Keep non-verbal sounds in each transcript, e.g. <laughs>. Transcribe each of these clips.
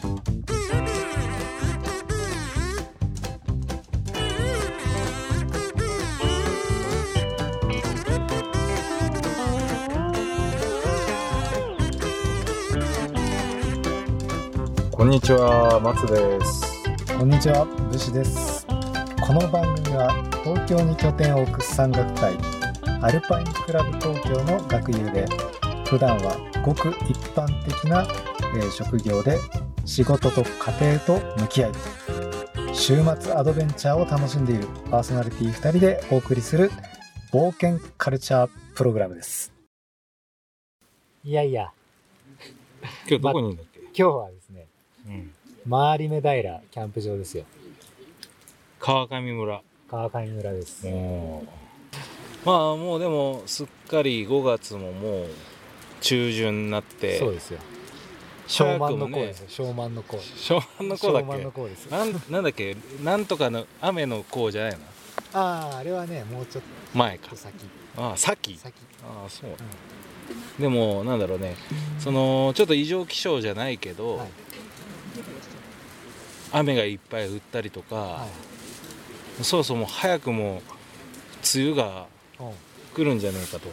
こんにちは、松です。こんにちは、武士です。この番組は東京に拠点を置く山岳隊アルパインクラブ東京の学友で普段はごく一般的な、えー職業で仕事と家庭と向き合い週末アドベンチャーを楽しんでいるパーソナリティ2人でお送りする冒険カルチャープログラムです。いやいや、今日どこにいるんだっけ、今日はですね、うん、回り目平キャンプ場ですよ。川上村。川上村です。まあもうでもすっかり5月ももう中旬になってそうですよ。湘南の早くもね子ですよ。湘南の子。湘南の子だっけ？子です。なんなんだっけ？なんとかの雨の子じゃないの？ああ、あれはね、もうちょっ前かと先。ああさっき先。ああそう、でもなんだろうねそのちょっと異常気象じゃないけど、はい。雨がいっぱい降ったりとか、はい。そろそろもう早くも梅雨がうん。うん。来るんじゃないかと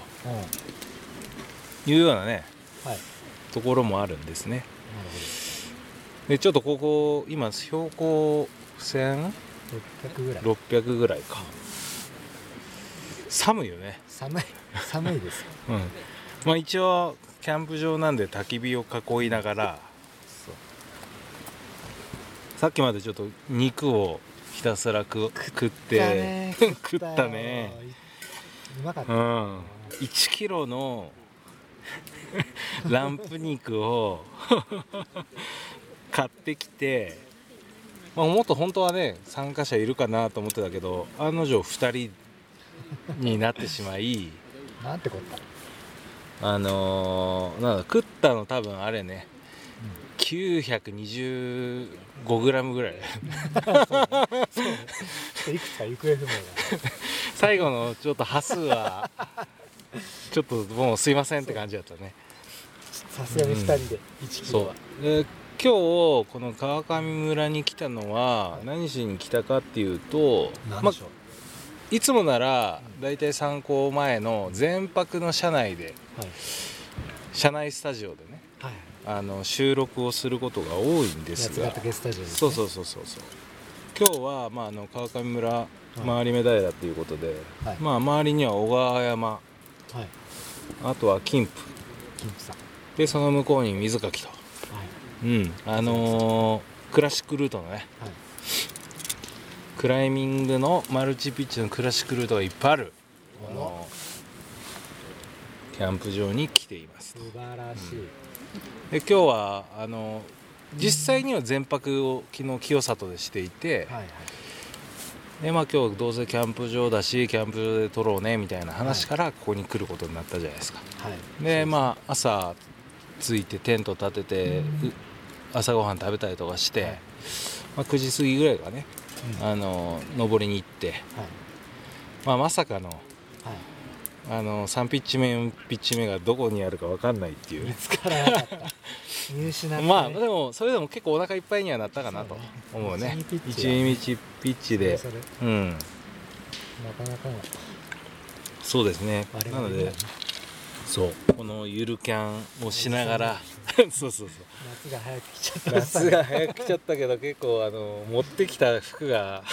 いうようなねはいところもあるんですねほでちょっとここ今標高1600ど。600ぐらい。ぐらいか寒いよね寒い。寒いですよ。<laughs> うんまあ一応キャンプ場なんで焚き火を囲いながらさっきまでちょっと肉をひたすら食食って食ったね。<laughs> うまかった。うん1キロの <laughs> ランプ肉を <laughs> 買ってきて、まあ、もっと本当はね参加者いるかなと思ってたけど案の定2人になってしまい <laughs> なんてこった？あのーなんだ食ったの多分あれね 925g ぐらいそう。いくつか行方不明最後のちょっと端数はちょっともうすいませんって感じだったねが。さすがに2人で1キロは。そうで今日この川上村に来たのは何しに来たかっていうと、まなんでしょう？いつもならだいたい参考前の全泊の車内ではい。車内スタジオでねはい。あの収録をすることが多いんですが。そうそうそうそうそう今日は、まあ、あの川上村回り目平っていうことで、はいまあ周りには小川山はい。あとは金峰金プさん。でその向こうに水垣とはい。うんあのークラシックルートのねはい。クライミングのマルチピッチのクラシックルートがいっぱいあるこのキャンプ場に来ています素晴らしい。で今日はあの実際には全泊を昨日清里でしていて、はいはい。でまあ今日どうせキャンプ場だしキャンプ場で撮ろうねみたいな話からここに来ることになったじゃないですかはい。でまあ朝着いてテント立ててう朝ごはん食べたりとかして、はいまあ、9時過ぎぐらいかねうんはい。あの登りに行って、まあ、まさかのはい。あの3ピッチ目4ピッチ目がどこにあるか分かんないっていう。見つからなかった。見失っ。<laughs> まあでもそれでも結構お腹いっぱいにはなったかなとそうね。思うね一日ピッチで。うん。かなかの。そうですね。なのでそう。このゆるキャンをしながら。<laughs> そうそうそう。夏が早く来ちゃった。夏が早く来ちゃったけど結構あの持ってきた服が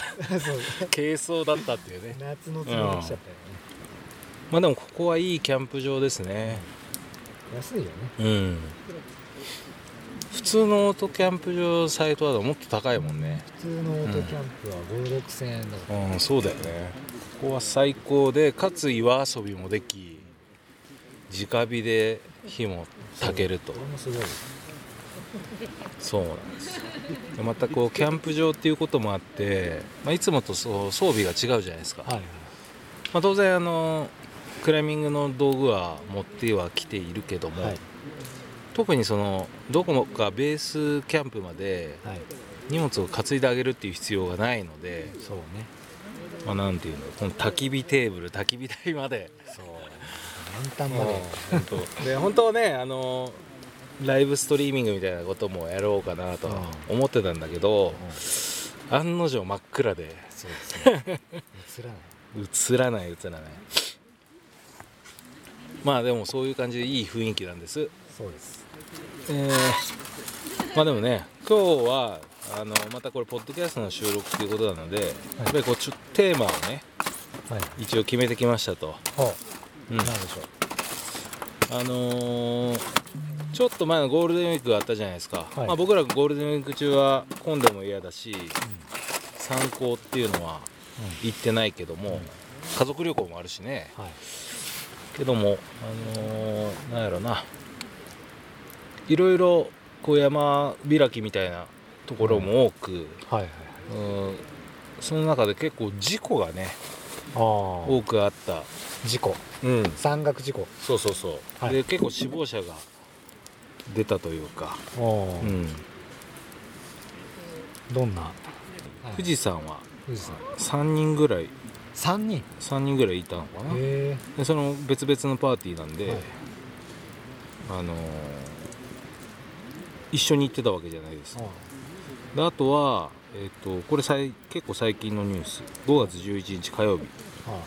<laughs> 軽装だったっていうね。夏の次が来ちゃったよね、まあでもここはいいキャンプ場ですね。安いよね。うん。普通のオートキャンプ場サイトだともっと高いもんね。普通のオートキャンプは5 6千円だから、うんそうだよね。ここは最高でかつ岩遊びもでき直火で火も焚けると。そうなんですよ。でまたこうキャンプ場っていうこともあって、まあ、いつもとそう装備が違うじゃないですか、はいはい。まあ、当然あのクライミングの道具は持ってはきているけども、はい。特にそのどこかベースキャンプまではい。荷物を担いであげるっていう必要がないので、そうね。まあ、なんていうのこの焚き火テーブル焚き火台まで。そう。まで。本当。で本当はねあのライブストリーミングみたいなこともやろうかなとうん。思ってたんだけどうん。案の定真っ暗で。そうですね。<laughs> 映らない。映らない映らないまあでもそういう感じでいい雰囲気なんです。そうです。えーまあでもね今日はあのまたこれポッドキャストの収録ということなので、やっぱりこうちょテーマをねはい。一応決めてきましたと、ほう。ん。うなんでしょう。あのーちょっと前のゴールデンウィークがあったじゃないですか、はい。まあ、僕らゴールデンウィーク中は混んでも嫌だし参考っていうのは行ってないけども、家族旅行もあるしね。はいけどもあのーなんやろな。いろいろこう山開きみたいなところも多く、はいはいうんその中で結構事故がね多くあった。事故。うん。山岳事故。そうそうそう、はい。で結構死亡者が出たというか、うん、どんな？富士山は富士山3人ぐらい三人？3人ぐらいいたのかな。へでその別々のパーティーなんで、はい。あのー一緒に行ってたわけじゃないです。えであとは、えっとこれさい結構最近のニュース。5月11日火曜日。あ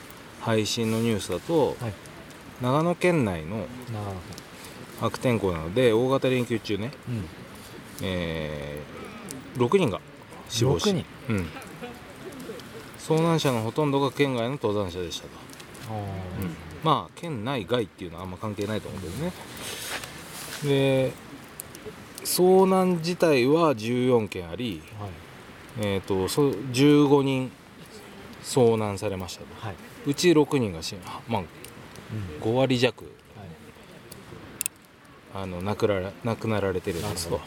配信のニュースだと、はい。長野県内の悪天候なので大型連休中ね、うん。えー6人が死亡し6人？うん、遭難者のほとんどが県外の登山者でしたと、ああまあ県内外っていうのはあんま関係ないと思うけどね。で遭難自体は14件あり、はい。えー、とそ15人遭難されましたと。はい。うち6人が死んまあうん。5割弱はい。あの亡くなら亡くなられてるんですと。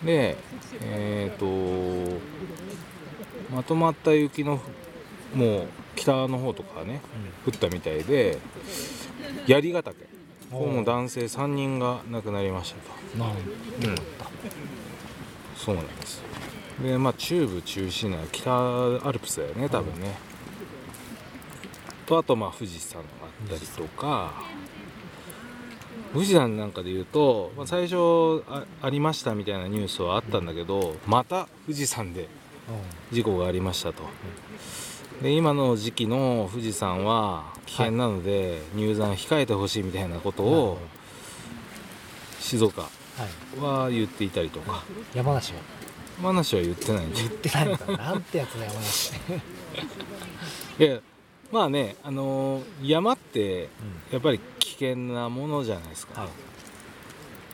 うん。でえっ、とまとまった雪のもう北の方とかね降ったみたいで槍ヶ岳。ここも男性3人が亡くなりましたと。なんうん。そうなんです。でまあ中部中心な北アルプスだよね多分ね、とあとまあ富士山があったりとか。富士山なんかで言うと、まあ、最初あありましたみたいなニュースはあったんだけどまた富士山で事故がありましたと。で今の時期の富士山は危険なので入山控えてほしいみたいなことを静岡はい。は言っていたりとか。山梨は？山梨は言ってない言ってないのかななんてやつだ山梨。<laughs> いやまあねあのー山ってやっぱり危険なものじゃないですか、は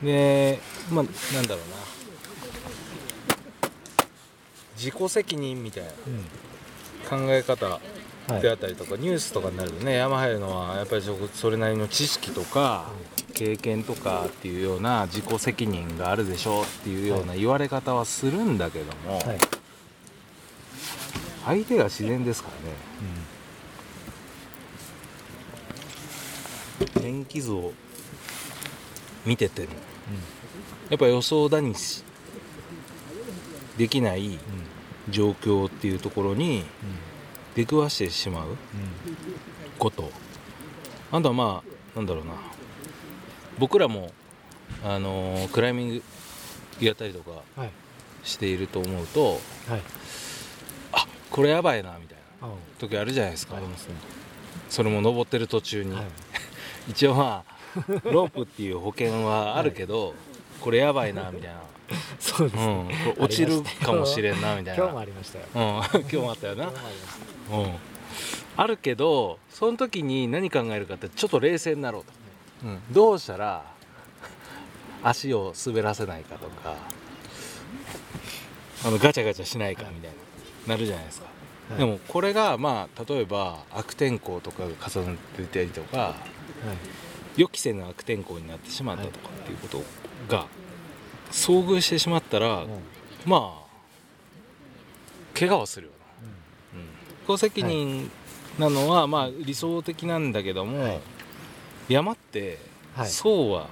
い。でまあなんだろうな自己責任みたいなうん。考え方はい。であったりとか、ニュースとかになるとね。山入るのはやっぱりそれなりの知識とか経験とかっていうような自己責任があるでしょうっていうような言われ方はするんだけども、はい。相手が自然ですからね。天気図を見ててもやっぱ予想だにしできない状況っていうところに出くわしてしまうこと。あとはまあなんだろうな。僕らもあのークライミングやったりとかはい。していると思うとはい。あこれやばいなみたいなあ時あるじゃないですか。それも登ってる途中に、はい。<laughs> 一応まあロープっていう保険はあるけど、これやばいなみたいな、<laughs> そうですうん、ねこれ落ちるかもしれんなみたいな。今日もありましたよ。うん、<laughs> 今日もあったよな。うん、あるけどその時に何考えるかってちょっと冷静になろうと、うん、どうしたら足を滑らせないかとかあのガチャガチャしないかみたいな、なるじゃないですか、はい。でもこれがまあ例えば悪天候とかが重なっていたりとかはい。予期せぬ悪天候になってしまったとかっていうことが遭遇してしまったら、うん。まあ怪我はするよな。自己責任なのはまあ理想的なんだけども、はい。山ってはい。そうは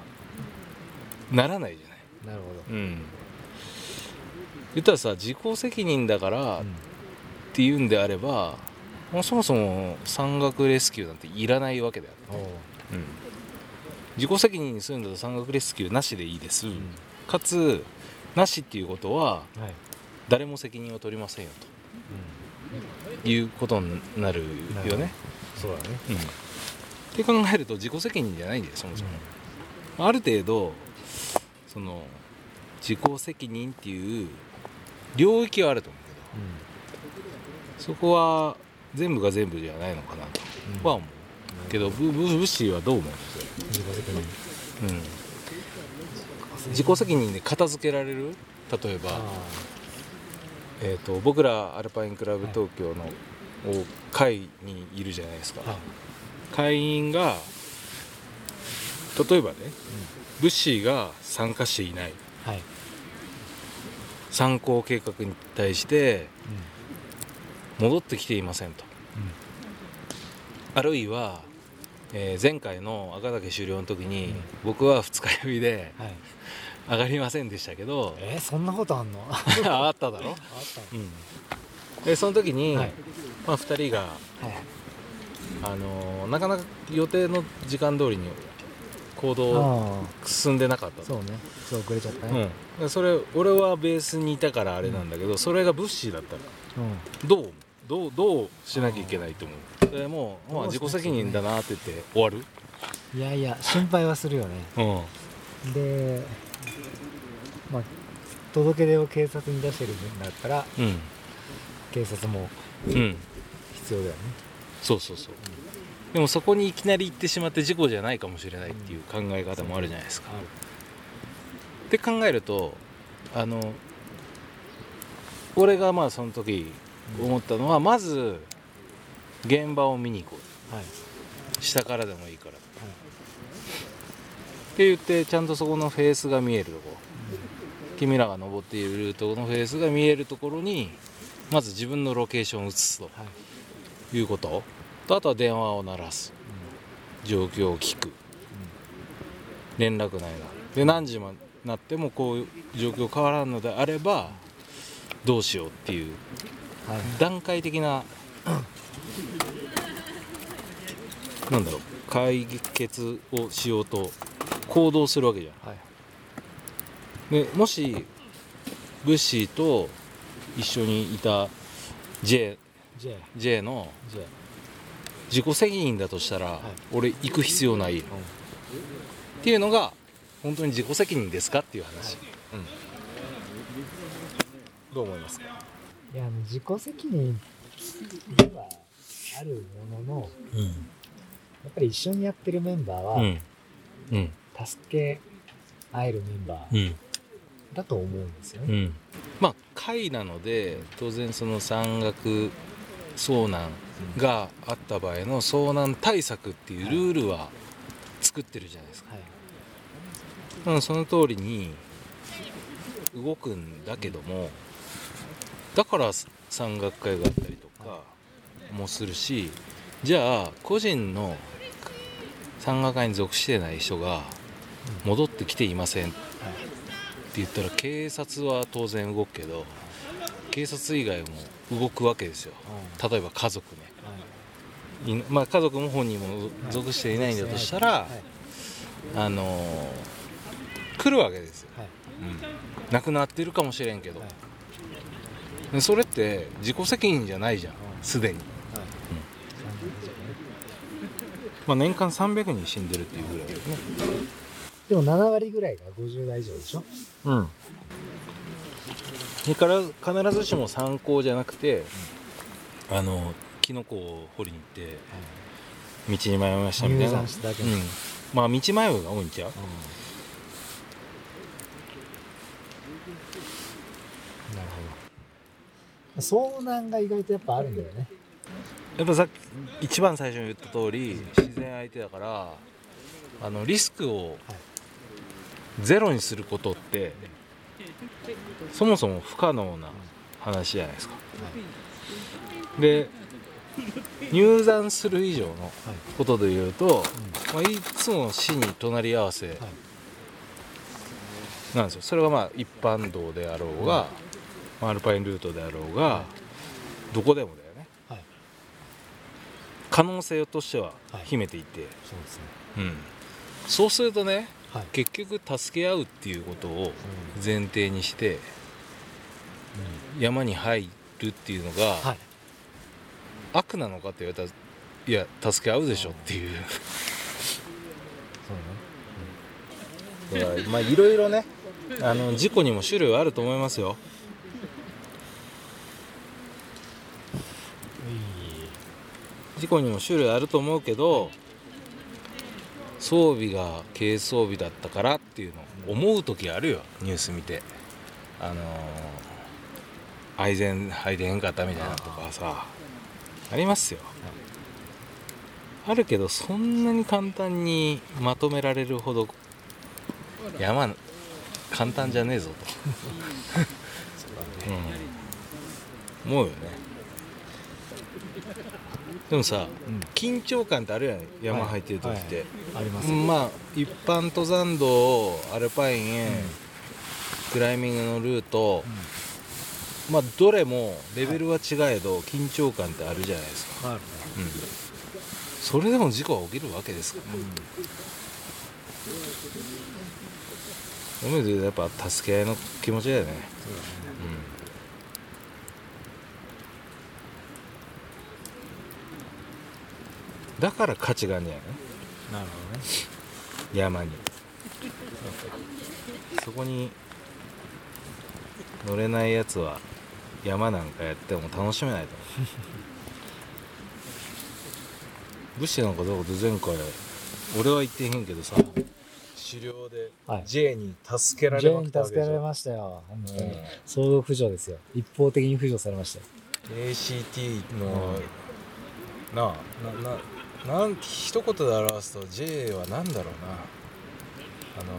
ならないじゃない、なるほうん、言ったらさ自己責任だからどっ、ていうんであれば、もうそもそも山岳レスキューなんていらないわけだよ、おう。うん、自己責任にするんだと山岳レスキューなしでいいです、うん。かつなしっていうことははい。誰も責任を取りませんよと。いうことになるよね、そうだね。うん、って考えると自己責任じゃないんだよそもそも、ある程度その自己責任っていう領域はあると思うけど。そこは全部が全部じゃないのかなとは思うけどブブブッシーはどう思うんです？よ、自己責任うん、自己責任で片付けられる？例えば、あえー、と僕らアルパインクラブ東京の会にいるじゃないですか、会員が例えばね、ブッシーが参加していない。はい。参考計画に対して戻ってきていませんとあるいは、えー前回の赤岳終了の時に、うん。僕は二日酔いではい。上がりませんでしたけどえーそんなことあんの？あ <laughs> あっただろ、った。うん、でその時に、はい。まあ、2人が、はい。あのーなかなか予定の時間通りに行動あ進んでなかったそうね。そう遅れちゃったね。うん、でそれ俺はベースにいたからあれなんだけど、それがブッシーだったらうん。どう？どうどうしなきゃいけないと思う？それもう、まあ、自己責任だなって言って終わる？いやいや心配はするよね。うん。でまあ届け出を警察に出してるんだったらうん。警察もうん。必要だよね。そうそうそう。でもそこにいきなり行ってしまって事故じゃないかもしれないっていう考え方もあるじゃないですか、って考えるとあの俺がまあその時思ったのはまず現場を見に行こはい、はう下からでもいいから。って言ってちゃんとそこのフェースが見えるとこ。君らが登っているルートのフェースが見えるところにまず自分のロケーションを移すと。はい。いうこと。とあとは電話を鳴らす。状況を聞く。連絡ないな。で何時になってもこういう状況変わらんのであればどうしようっていうはい段階的ななんだろう解決をしようと行動するわけじゃん。はい。でもしブッシーと一緒にいた J, J J の自己責任だとしたら、い。俺行く必要ない。よっていうのが本当に自己責任ですかっていう話、うん。どう思いますか、いやあの自己責任ではあるもののやっぱり一緒にやってるメンバーは、うん。うん。助け合えるメンバーうん。だと思うんですよね。うん。まあ会なので当然その山岳遭難があった場合の遭難対策っていうルールは作ってるじゃないですか、はい。うん、その通りに動くんだけどもだから山岳会があったりとかもするしじゃあ個人の山岳会に属してない人が戻ってきていませんって言ったら警察は当然動くけど警察以外も動くわけですよ。例えば家族ね。いまあ、家族も本人も属していないんだとしたら、はい。あのー来るわけですよ、はい。亡くなってるかもしれんけど、それって自己責任じゃないじゃん。すでに、まあ、年間300人死んでるっていうぐらいだよね。でも7割ぐらいが50代以上でしょ？うん。だから必ずしも参考じゃなくて、あのキノコを掘りに行って道に迷いましたみたい入なうん、まあ道迷いが多いんちゃう？なるほど遭難が意外とやっぱあるんだよねやっぱさっき一番最初に言った通り自然相手だからあのリスクをゼロにすることってそもそも不可能な話じゃないですか。で入山する以上のことで言うと、まあ、いつも死に隣り合わせなんですよそれはまあ一般道であろうが、アルパインルートであろうが、どこでもだよね。はい。可能性としては秘めていて、そうですね。うん、そうするとねはい。結局助け合うっていうことを前提にして山に入るっていうのが、はい。悪なのかって言われたらいや助け合うでしょっていう。そうね。だからまあいろいろねあの事故にも種類はあると思いますよ事故にも種類あると思うけど装備が軽装備だったからっていうの思う時あるよ。ニュース見て。あのー愛禅入れへんかったみたいなとかさありますよ。あるけどそんなに簡単にまとめられるほど山簡単じゃねえぞと、<laughs> うん、思うよねでもさうん。緊張感ってあるやん山入ってる時って、あります。まあ一般登山道アルパインへ、うん。クライミングのルート、まあどれもレベルは違えど緊張感ってあるじゃないですか、ねうん、それでも事故は起きるわけですか。らそういう意味で言うとやっぱ助け合いの気持ちだよねそうだから価値があるんじゃないのなるほどね。山に。そこに乗れないやつは山なんかやっても楽しめないと思う。<laughs> 武士なんかどうこと前回俺は言ってへんけどさ狩猟ではい。J に助けられまくったわに助けられましたよ。本当に。うん。総合浮上ですよ。一方的に浮上されましたよ。ACT の、なあなななん一言で表すと J は何だろうな。あの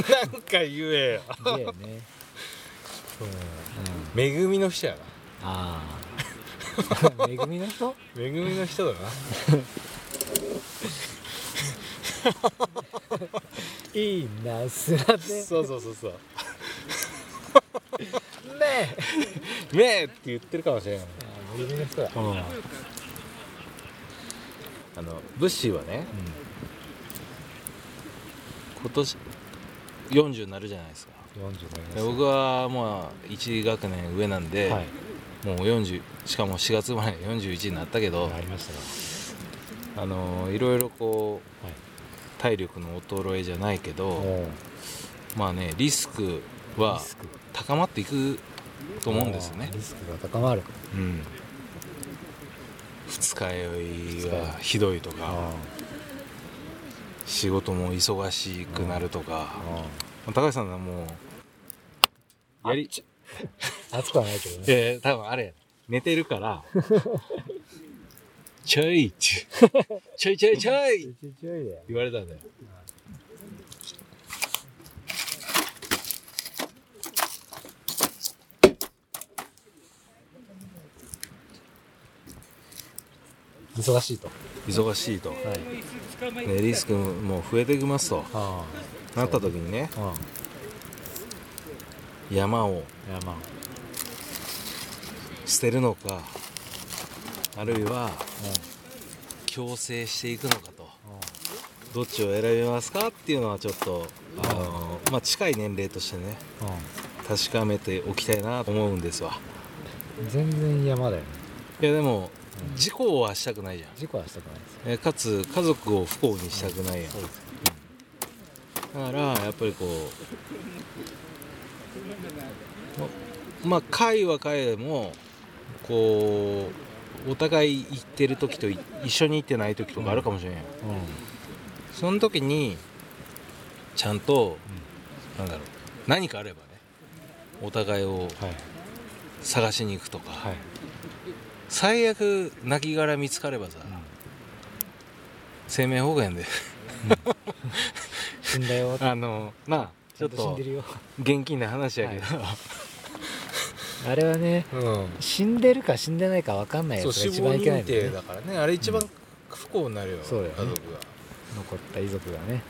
なんか言えよ、J ね。恵みの人やな。ああ恵みの人？恵みの人だな。<laughs> いいなすらでそうそうそうそうね <laughs> えねえって言ってるかもしれないの人だあのブッシーはね今年40になるじゃないですか。40になりますで僕はまあ1学年上なんで、はい。もう40しかも4月前41になったけど、ありましたあのいろいろこう、はい。体力の衰えじゃないけど、まあねリスクは高まっていくと思うんですよね。リスクが高まる。うん。二日酔いがひどいとかあ仕事も忙しくなるとか。あ高橋さんはもうやり熱くはないけどね。えー、多分あれ寝てるから <laughs> ちょい <laughs> ちょいちょいちょい。言われたんだよ忙しいと。忙しいと、はい。ね、リスクも増えてきますと。あなった時にね。山をあ。いやまあ捨てるのかあるいは強制していくのかと。どっちを選びますかっていうのはちょっとあの、まあ、近い年齢としてね確かめておきたいなと思うんですわ。全然山だよね。いやでもうん事故はしたくないじゃん。事故はしたくないです。えかつ家族を不幸にしたくないやん。そうですだからやっぱりこうままあ会は会でもこうお互い行ってる時とい一緒に行ってない時とかあるかもしれんよ、うその時にちゃんと、なんだろう何かあればねお互いをんはい。探しに行くとか、はい最悪亡きが見つかればさ、生命保険で。死んだよ。<laughs> あのなあちょっとちゃんと死んでるよ。現金な話やけど、あれはねうん。死んでるか死んでないか分かんないやつが一番いけないんだよね。定だからね。あれ一番不幸になるよ、そうだよね。家族残った遺族がね、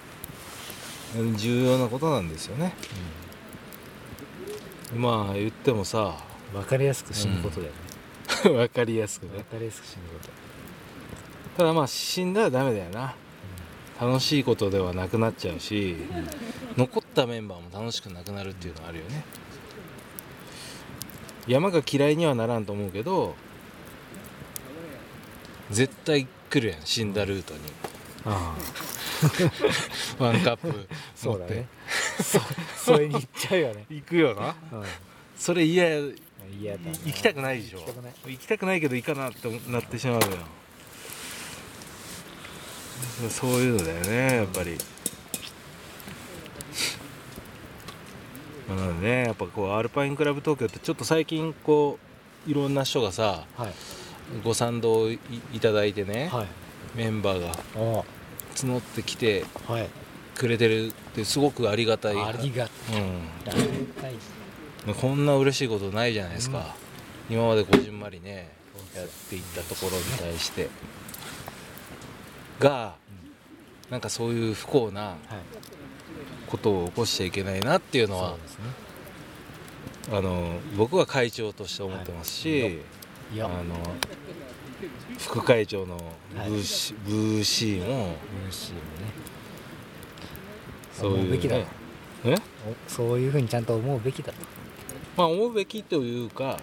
が重要なことなんですよね。まあ言ってもさ分かりやすく死ぬことだよね、<laughs> 分かりやすくね。分かりやすく死ぬこと。ただまあ死んだらダメだよな。楽しいことではなくなっちゃうし、残ったメンバーも楽しくなくなるっていうのはあるよね。山が嫌いにはならんと思うけど絶対来るやん死んだルートに。ああ。<laughs> ワンカップそうだね。そそれに行っちゃうよね、<laughs> 行くよな。うん、それ嫌や嫌だな。行きたくないでしょ。行きたくない。行きたくないけど行かなってなってしまうのよ。そういうのだよねやっぱり、まあなのでねやっぱこうアルパインクラブ東京ってちょっと最近こういろんな人がさはい。ご賛同いいただいてね、はい。メンバーがお募ってきてはい。くれてるってすごくありがたい。ありがうたい。ん、こんな嬉しいことないじゃないですか、今までこじんまりねやっていったところに対して。がなんかそういう不幸なはい。ことを起こしちゃいけないなっていうのはね。あの僕は会長として思ってますし、はい。あの副会長のはい。ブーシ,、ブーシーもそういう、ね、そういうふうにちゃんと思うべきだ。と、まあ思うべきというか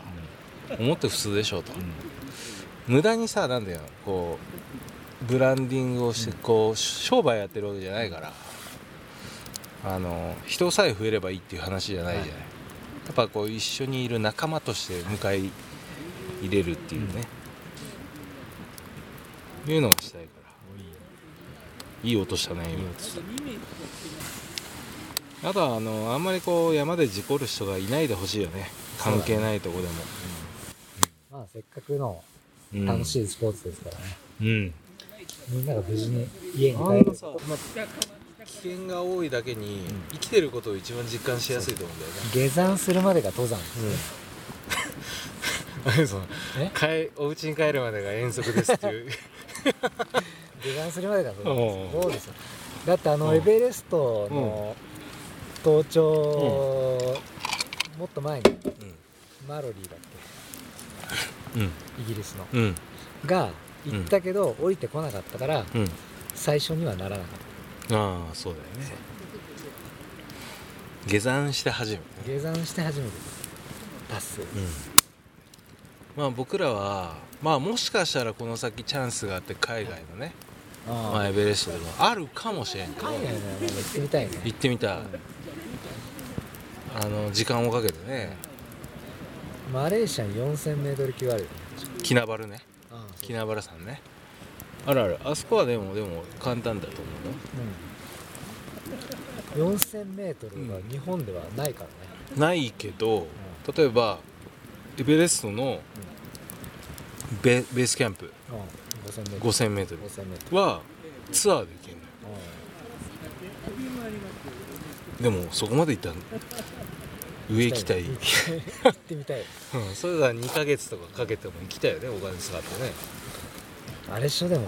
思って普通でしょうと。うん。無駄にさなんだよこうブランディングをしてこう商売やってるわけじゃないからあの人さえ増えればいいっていう話じゃないじゃない、はい。やっぱこう一緒にいる仲間として迎え入れるっていうね、いうのがしたいから。いい音したねいい今音したあとはあのあんまりこう山で事故る人がいないでほしいよね。関係ないとこでも。まあせっかくのうん。楽しいスポーツですからね、うん。みんなが無事に家にあ帰るさ、まあ、危険が多いだけに生きてることを一番実感しやすいと思うんだよね。下山するまでが登山。ですね、あれそうえ？<laughs> 帰お家に帰るまでが遠足ですっていう。下山するまでが登山ですうん。そうですよ。だってあうんのエベレストの登頂、もっと前にマロリーだっけ？イギリスの。うん。が行ったけど、降りてこなかったからうん。最初にはならなかった。ああそうだよね。下山して初めて。ね下山して初めて達成うん。まあ僕らはまあもしかしたらこの先チャンスがあって海外のね、あまあ、エベレストでもあるかもしれんけど。海外の行ってみたいね。行ってみたいあの時間をかけてね。マレーシアに 4000m 級あるよね。キナバルね。キナバル山ね。あるある。あそこはでもでも簡単だと思うよ。うん。4000m が日本ではないからね、ないけど例えばエベレストのベベースキャンプ。うん、5000m 5000m 5000m はツアーで行けるのよでもそこまで行ったら上行きたい、行ってみたい。うん、それが2ヶ月とかかけても行きたいよねお金使ってね。あれっしょでも。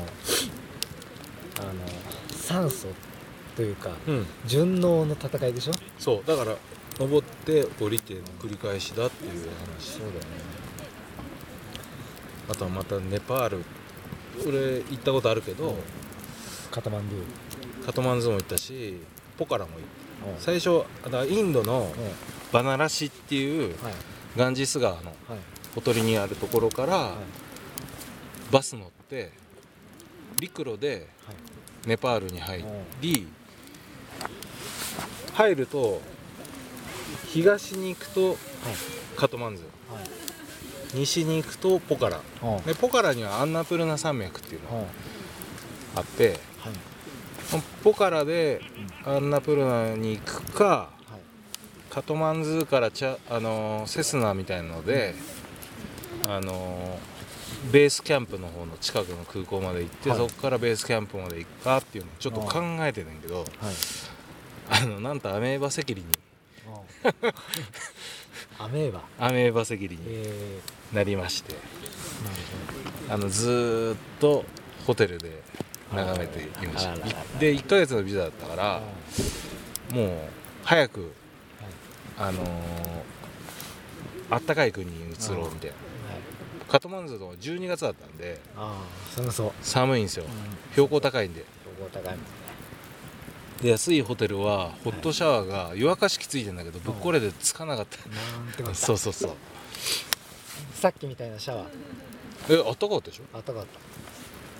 あの酸素というかうん。順応の戦いでしょ？そうだから登って降りての繰り返しだっていう話。そうだよね。あとはまたネパール俺行ったことあるけど、カトマンドゥ。カトマンズも行ったしポカラも行っ最初インドのうん。バナラシっていうはい。ガンジス川のはい。ほとりにあるところからはい。バス乗って陸路でネパールに入り入ると東に行くとカトマンズ。はい。西に行くとポカラ。はいでポカラにはアンナプルナ山脈っていうのはいがあってはい。ポカラでアンナプルナに行くかはい。カトマンズからチャ、あのーセスナみたいなので、あのーベースキャンプの方の近くの空港まで行って、はい。そこからベースキャンプまで行くかっていうのをちょっと考えてるんだけどはい。あのなんとアメーバ赤痢にアメーバ。アメーバ赤痢にえなりましてー、なるあのずーっとホテルで眺めていました。で1ヶ月のビザだったからほもう早くはい。あのーあったかい国に移ろうみたいな。はい。カトマンズの12月だったんで寒そう、寒いんですよ。うん、標高高いんで。標高高いで。安いホテルはホットシャワーが湯沸かし器ついてんだけどぶっこれでつかなかった、<laughs> そうそうそう。さっきみたいなシャワー。えあったかかったでしょ？あったかかっ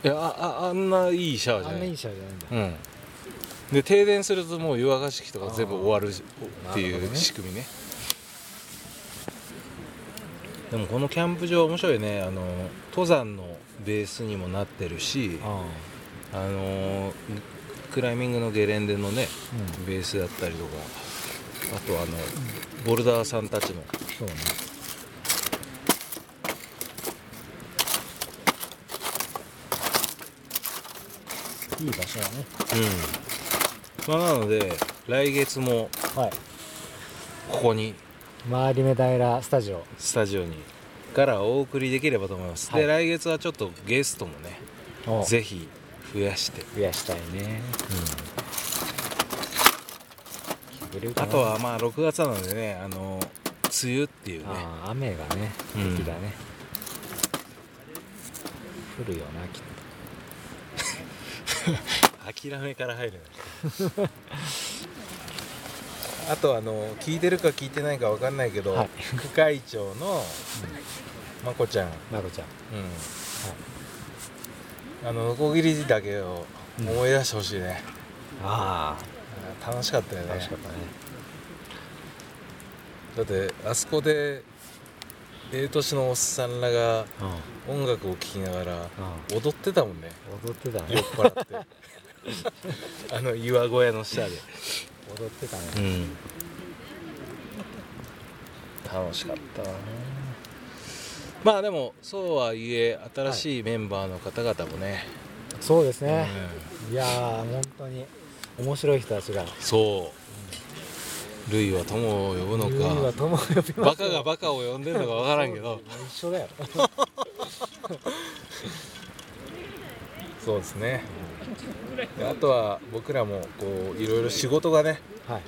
いやあああんないいシャワーじゃない。たあんないいシャワーじゃないんだ。うん。で停電するともう湯沸かし器とか全部終わるっていうなるほどね。仕組みね。でもこのキャンプ場面白いね。あの登山のベースにもなってるしあ。あのクライミングのゲレンデのねうん。ベースだったりとかあとあのボルダーさんたちのそうねいい場所だね。うん。まあなので来月もはい。ここに回り目平スタジオ。スタジオにからお送りできればと思います、はい。で来月はちょっとゲストもねをぜひ増やして、増やしたいね。聞けるかなあとはまあ6月なのでねあの梅雨っていうね。雨がねうん。時だね、降るよなきっ諦めから入るねあとあの聞いてるか聞いてないか分かんないけど、はい。副会長のまこちゃん、まこちゃん。あのノコギリだけを思い出してほしいね、あ楽しかったよね。あ楽しかったね。だってあそこでええ年のおっさんらがうん。音楽を聴きながらうん。踊ってたもんね。踊ってた酔っね払って。<laughs> あの岩小屋の下で。踊ってたね。うん。楽しかったなまあでもそうはいえ新しいメンバーの方々もね、そうですね、ういやー本当に面白い人たちがんそう類は友を呼ぶのか。友を呼びバカがバカを呼んでるのか分からんけど。一緒だよ。<laughs> そうですね。であとは僕らもこういろいろ仕事がねはい。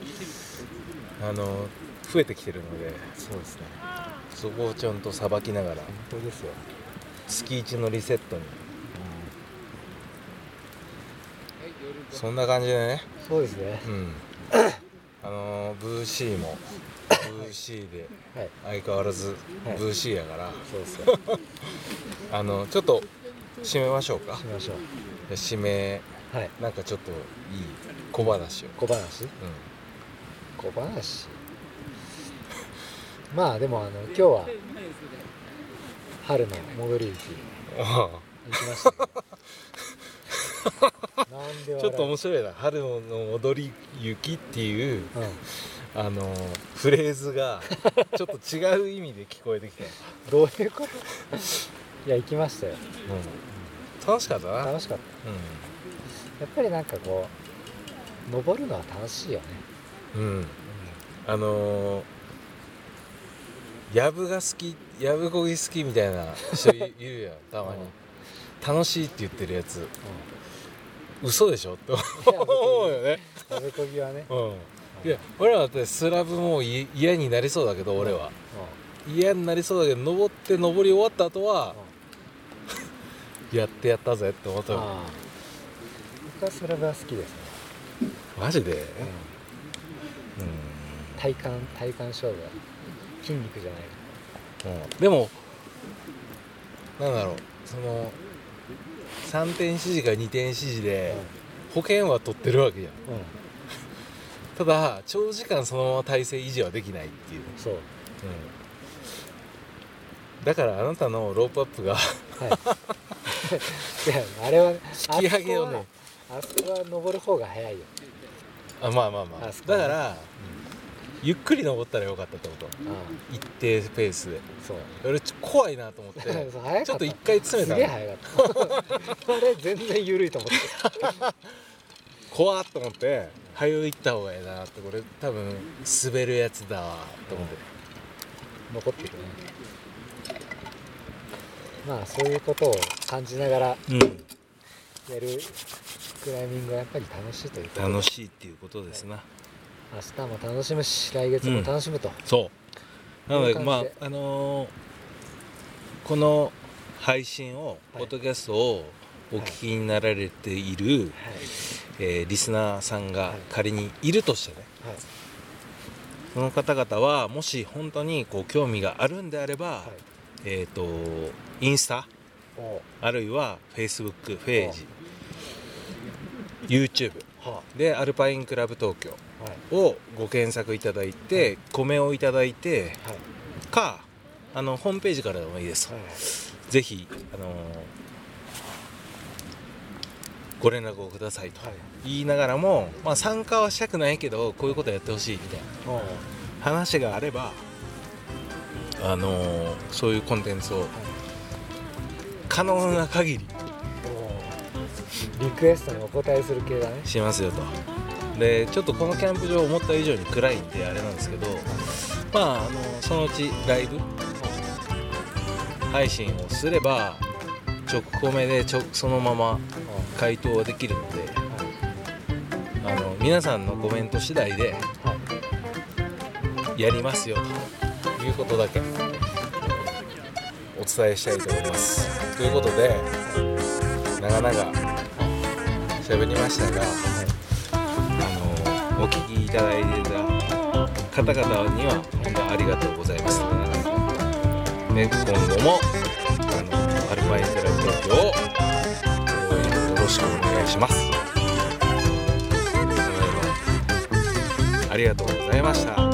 あの増えてきてるので。そうですね。そこをちゃんとさばきながら。本当ですよ、月1のリセットに。そんな感じでね。そうですね。うんあのブーシーもブーシーではい。相変わらずはい。ブーシーやから、そうですよ。<laughs> あのちょっと締めましょうか。しましょで締めうはい。なんかちょっといい小話を、小話？う小話？<laughs> まあでもあの今日は春の戻り雪ん、<laughs> 行きましたちょっと面白いな。春の戻り雪っていううん。あのフレーズが <laughs> ちょっと違う意味で聞こえてきた、どういうこと？いや行きましたよ。うん、楽しかった？な、楽しかった。うやっぱりなんかこう登るのは楽しいよね、ん。うん、あのー、やぶが好きやぶこぎ好きみたいな人いいるやんたまに。楽しいって言ってるやつ嘘でしょ？って思うよね。うん、食べこぎはね、うん。いや俺らだってスラブも嫌になりそうだけど俺は。嫌になりそうだけど登って登り終わった後はやってやったぜって思ったのああ。僕はスラブは好きですね、マジで？うん。体幹体幹勝負は。筋肉じゃないうん。でもなんだろう。その3点指示か2点指示で保険は取ってるわけじゃん。うん、うん、ただ長時間そのまま体勢維持はできないっていう、そう。だからあなたのロープアップがはい。<laughs> あれはね引き上げをね。あそこは登る方が早いよ。あまあまあまあ。だから、ゆっくり登ったらよかったってこと？あ一定ペースで。あそう。俺ちょ怖いなと思って <laughs> ちょっと一回詰めたの。すげえ早かった。<laughs> あれ全然緩いと思って。<laughs> 怖っと思って早行った方がいいなってこれ多分滑るやつだわと思って。残ってるね。まあそういうことを感じながらうん。やるクライミングはやっぱり楽しいということ。で楽しいっていうことですな、明日も楽しむし来月も楽しむと、そう。なのでまああのーこの配信を、はい。ポッドキャストをお聞きになられている、はい。えーリスナーさんがはい。仮にいるとしてねはい。その方々はもし本当にこう興味があるんであれば、はい。えっ、とインスタお。あるいは Facebook ページ YouTube はでアルパインクラブ東京をご検索いただいて、コメをいただいてはい。かあのホームページからでもいいです、はい。ぜひ、あのーご連絡をくださいと。はい。言いながらも、まあ、参加はしたくないけどこういうことやってほしいみたいな話があれば、あのーそういうコンテンツを可能な限りリクエストにお答えする系だねしますよとでちょっとこのキャンプ場思った以上に暗いんであれなんですけどまああのそのうちライブ配信をすれば直コメでちょそのまま回答はできるのであの皆さんのコメント次第でやりますよということだけお伝えしたいと思います。ということで長々喋りましたがお聞きいただいていた方々には本当ありがとうございます。ね今後もあのアルパインセラブ東京を応援よろしくお願いします。ありがとうございました。